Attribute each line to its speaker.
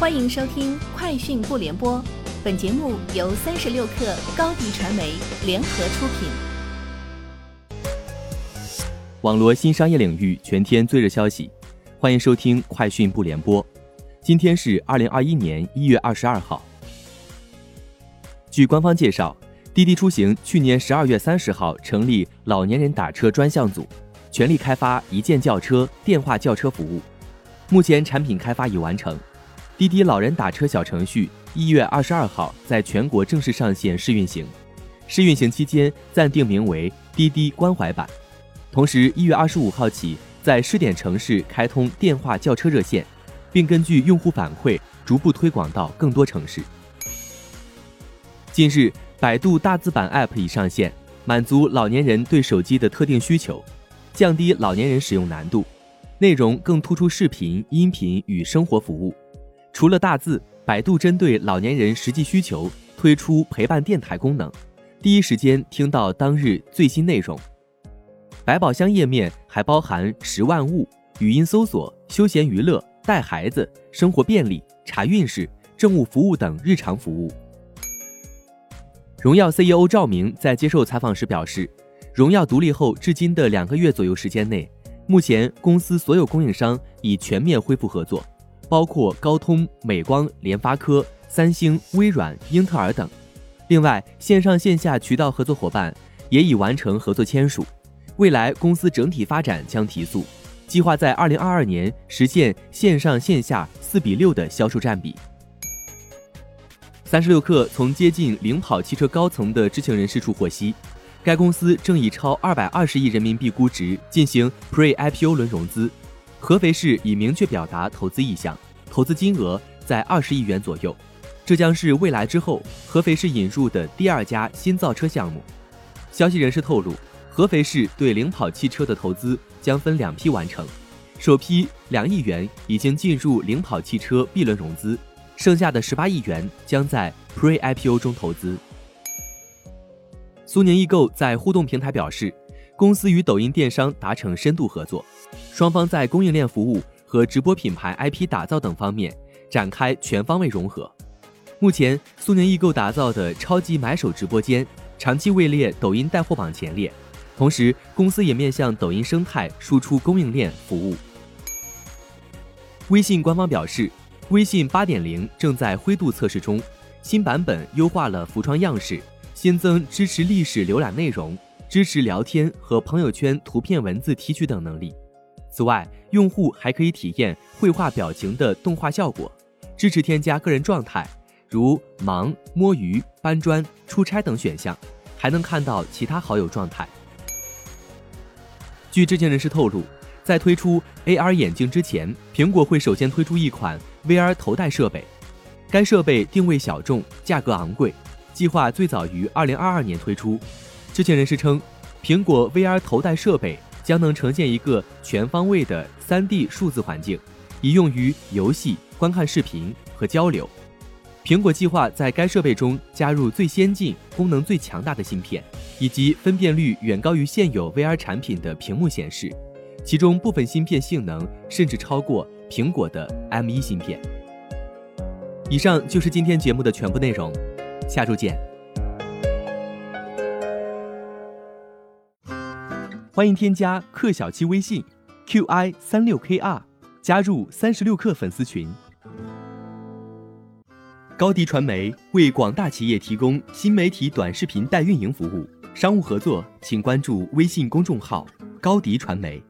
Speaker 1: 欢迎收听《快讯不联播》，本节目由三十六克高低传媒联合出品。
Speaker 2: 网络新商业领域全天最热消息，欢迎收听《快讯不联播》。今天是二零二一年一月二十二号。据官方介绍，滴滴出行去年十二月三十号成立老年人打车专项组，全力开发一键叫车、电话叫车服务。目前产品开发已完成。滴滴老人打车小程序一月二十二号在全国正式上线试运行，试运行期间暂定名为滴滴关怀版。同时，一月二十五号起在试点城市开通电话叫车热线，并根据用户反馈逐步推广到更多城市。近日，百度大字版 App 已上线，满足老年人对手机的特定需求，降低老年人使用难度，内容更突出视频、音频与生活服务。除了大字，百度针对老年人实际需求推出陪伴电台功能，第一时间听到当日最新内容。百宝箱页面还包含十万物、语音搜索、休闲娱乐、带孩子、生活便利、查运势、政务服务等日常服务。荣耀 CEO 赵明在接受采访时表示，荣耀独立后至今的两个月左右时间内，目前公司所有供应商已全面恢复合作。包括高通、美光、联发科、三星、微软、英特尔等。另外，线上线下渠道合作伙伴也已完成合作签署。未来公司整体发展将提速，计划在二零二二年实现线上线下四比六的销售占比。三十六氪从接近领跑汽车高层的知情人士处获悉，该公司正以超二百二十亿人民币估值进行 Pre-IPO 轮融资。合肥市已明确表达投资意向，投资金额在二十亿元左右。这将是未来之后合肥市引入的第二家新造车项目。消息人士透露，合肥市对领跑汽车的投资将分两批完成，首批两亿元已经进入领跑汽车 B 轮融资，剩下的十八亿元将在 Pre-IPO 中投资。苏宁易购在互动平台表示。公司与抖音电商达成深度合作，双方在供应链服务和直播品牌 IP 打造等方面展开全方位融合。目前，苏宁易购打造的超级买手直播间长期位列抖音带货榜前列，同时公司也面向抖音生态输出供应链服务。微信官方表示，微信8.0正在灰度测试中，新版本优化了浮窗样式，新增支持历史浏览内容。支持聊天和朋友圈图片、文字提取等能力。此外，用户还可以体验绘画表情的动画效果，支持添加个人状态，如忙、摸鱼、搬砖、出差等选项，还能看到其他好友状态。据知情人士透露，在推出 AR 眼镜之前，苹果会首先推出一款 VR 头戴设备。该设备定位小众，价格昂贵，计划最早于2022年推出。知情人士称，苹果 VR 头戴设备将能呈现一个全方位的 3D 数字环境，以用于游戏、观看视频和交流。苹果计划在该设备中加入最先进、功能最强大的芯片，以及分辨率远高于现有 VR 产品的屏幕显示，其中部分芯片性能甚至超过苹果的 M1 芯片。以上就是今天节目的全部内容，下周见。欢迎添加克小七微信，qi 三六 kr，加入三十六氪粉丝群。高迪传媒为广大企业提供新媒体短视频代运营服务，商务合作请关注微信公众号高迪传媒。